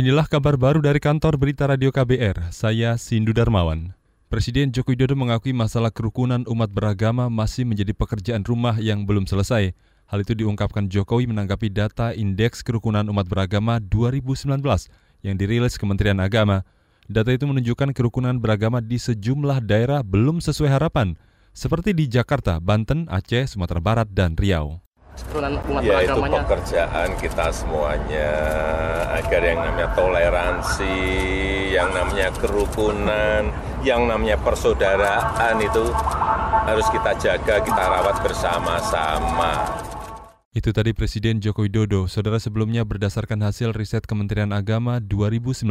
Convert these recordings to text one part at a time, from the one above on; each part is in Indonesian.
Inilah kabar baru dari kantor berita Radio KBR, saya Sindu Darmawan. Presiden Joko Widodo mengakui masalah kerukunan umat beragama masih menjadi pekerjaan rumah yang belum selesai. Hal itu diungkapkan Jokowi menanggapi data Indeks Kerukunan Umat Beragama 2019 yang dirilis Kementerian Agama. Data itu menunjukkan kerukunan beragama di sejumlah daerah belum sesuai harapan, seperti di Jakarta, Banten, Aceh, Sumatera Barat, dan Riau umat ya, itu pekerjaan kita semuanya agar yang namanya toleransi, yang namanya kerukunan, yang namanya persaudaraan itu harus kita jaga, kita rawat bersama-sama. Itu tadi Presiden Joko Widodo. Saudara sebelumnya berdasarkan hasil riset Kementerian Agama 2019,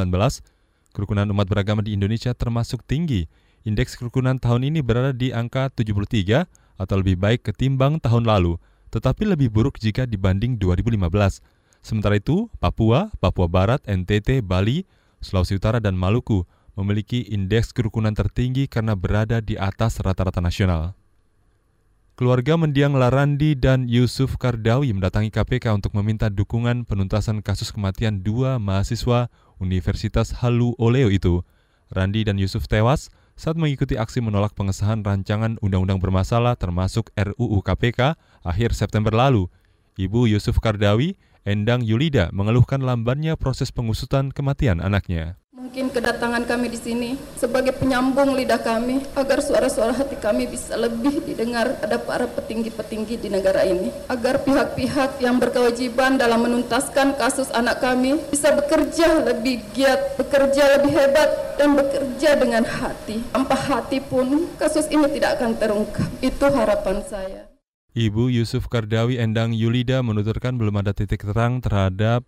kerukunan umat beragama di Indonesia termasuk tinggi. Indeks kerukunan tahun ini berada di angka 73 atau lebih baik ketimbang tahun lalu tetapi lebih buruk jika dibanding 2015. Sementara itu, Papua, Papua Barat, NTT, Bali, Sulawesi Utara, dan Maluku memiliki indeks kerukunan tertinggi karena berada di atas rata-rata nasional. Keluarga mendiang Larandi dan Yusuf Kardawi mendatangi KPK untuk meminta dukungan penuntasan kasus kematian dua mahasiswa Universitas Halu Oleo itu. Randi dan Yusuf tewas saat mengikuti aksi menolak pengesahan rancangan undang-undang bermasalah termasuk RUU KPK akhir September lalu. Ibu Yusuf Kardawi, Endang Yulida, mengeluhkan lambannya proses pengusutan kematian anaknya. Mungkin kedatangan kami di sini sebagai penyambung lidah kami agar suara-suara hati kami bisa lebih didengar ada para petinggi-petinggi di negara ini. Agar pihak-pihak yang berkewajiban dalam menuntaskan kasus anak kami bisa bekerja lebih giat, bekerja lebih hebat, dan bekerja dengan hati. Tanpa hati pun kasus ini tidak akan terungkap. Itu harapan saya. Ibu Yusuf Kardawi Endang Yulida menuturkan belum ada titik terang terhadap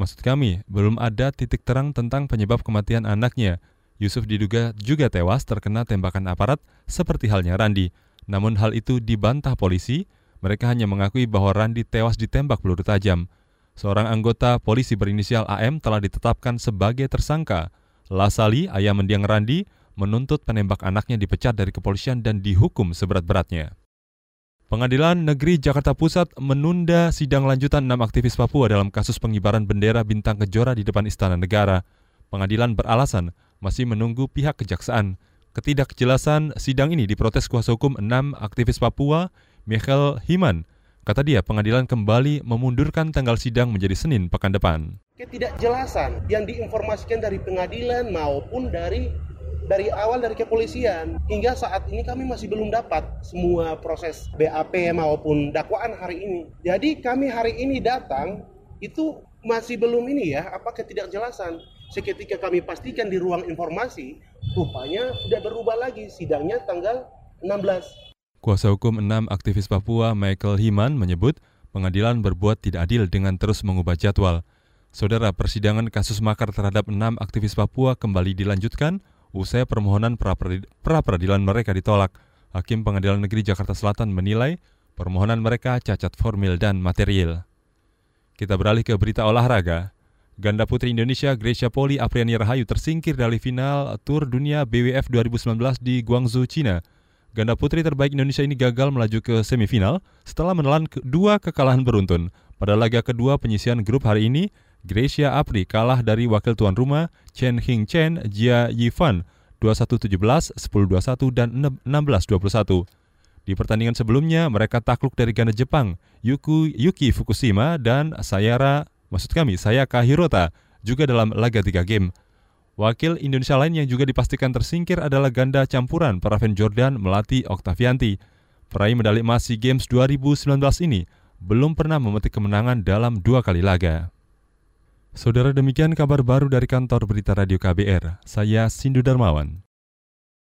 Maksud kami, belum ada titik terang tentang penyebab kematian anaknya. Yusuf diduga juga tewas terkena tembakan aparat seperti halnya Randi. Namun hal itu dibantah polisi, mereka hanya mengakui bahwa Randi tewas ditembak peluru tajam. Seorang anggota polisi berinisial AM telah ditetapkan sebagai tersangka. Lasali, ayah mendiang Randi, menuntut penembak anaknya dipecat dari kepolisian dan dihukum seberat-beratnya. Pengadilan Negeri Jakarta Pusat menunda sidang lanjutan enam aktivis Papua dalam kasus pengibaran bendera bintang kejora di depan Istana Negara. Pengadilan beralasan masih menunggu pihak kejaksaan. Ketidakjelasan sidang ini diprotes kuasa hukum enam aktivis Papua, Michael Himan. Kata dia, pengadilan kembali memundurkan tanggal sidang menjadi Senin pekan depan. Ketidakjelasan yang diinformasikan dari pengadilan maupun dari dari awal dari kepolisian hingga saat ini kami masih belum dapat semua proses BAP maupun dakwaan hari ini. Jadi kami hari ini datang itu masih belum ini ya apa ketidakjelasan. Seketika kami pastikan di ruang informasi, rupanya sudah berubah lagi sidangnya tanggal 16. Kuasa hukum enam aktivis Papua Michael Himan menyebut pengadilan berbuat tidak adil dengan terus mengubah jadwal. Saudara, persidangan kasus makar terhadap enam aktivis Papua kembali dilanjutkan Usai permohonan pra-peradilan mereka ditolak, Hakim Pengadilan Negeri Jakarta Selatan menilai permohonan mereka cacat formil dan material. Kita beralih ke berita olahraga. Ganda putri Indonesia Gracia Poli Apriani Rahayu tersingkir dari final Tour Dunia BWF 2019 di Guangzhou, China. Ganda putri terbaik Indonesia ini gagal melaju ke semifinal setelah menelan dua kekalahan beruntun. Pada laga kedua penyisian grup hari ini, Gracia Apri kalah dari wakil tuan rumah Chen Hing Chen Jia Yifan 21-17, 10-21, dan 16-21. Di pertandingan sebelumnya, mereka takluk dari ganda Jepang, Yuku, Yuki Fukushima dan Sayara, maksud kami, Sayaka Hirota, juga dalam laga tiga game. Wakil Indonesia lain yang juga dipastikan tersingkir adalah ganda campuran Paraven Jordan Melati Oktavianti. Peraih medali emas SEA Games 2019 ini belum pernah memetik kemenangan dalam dua kali laga. Saudara demikian kabar baru dari kantor berita Radio KBR. Saya Sindu Darmawan.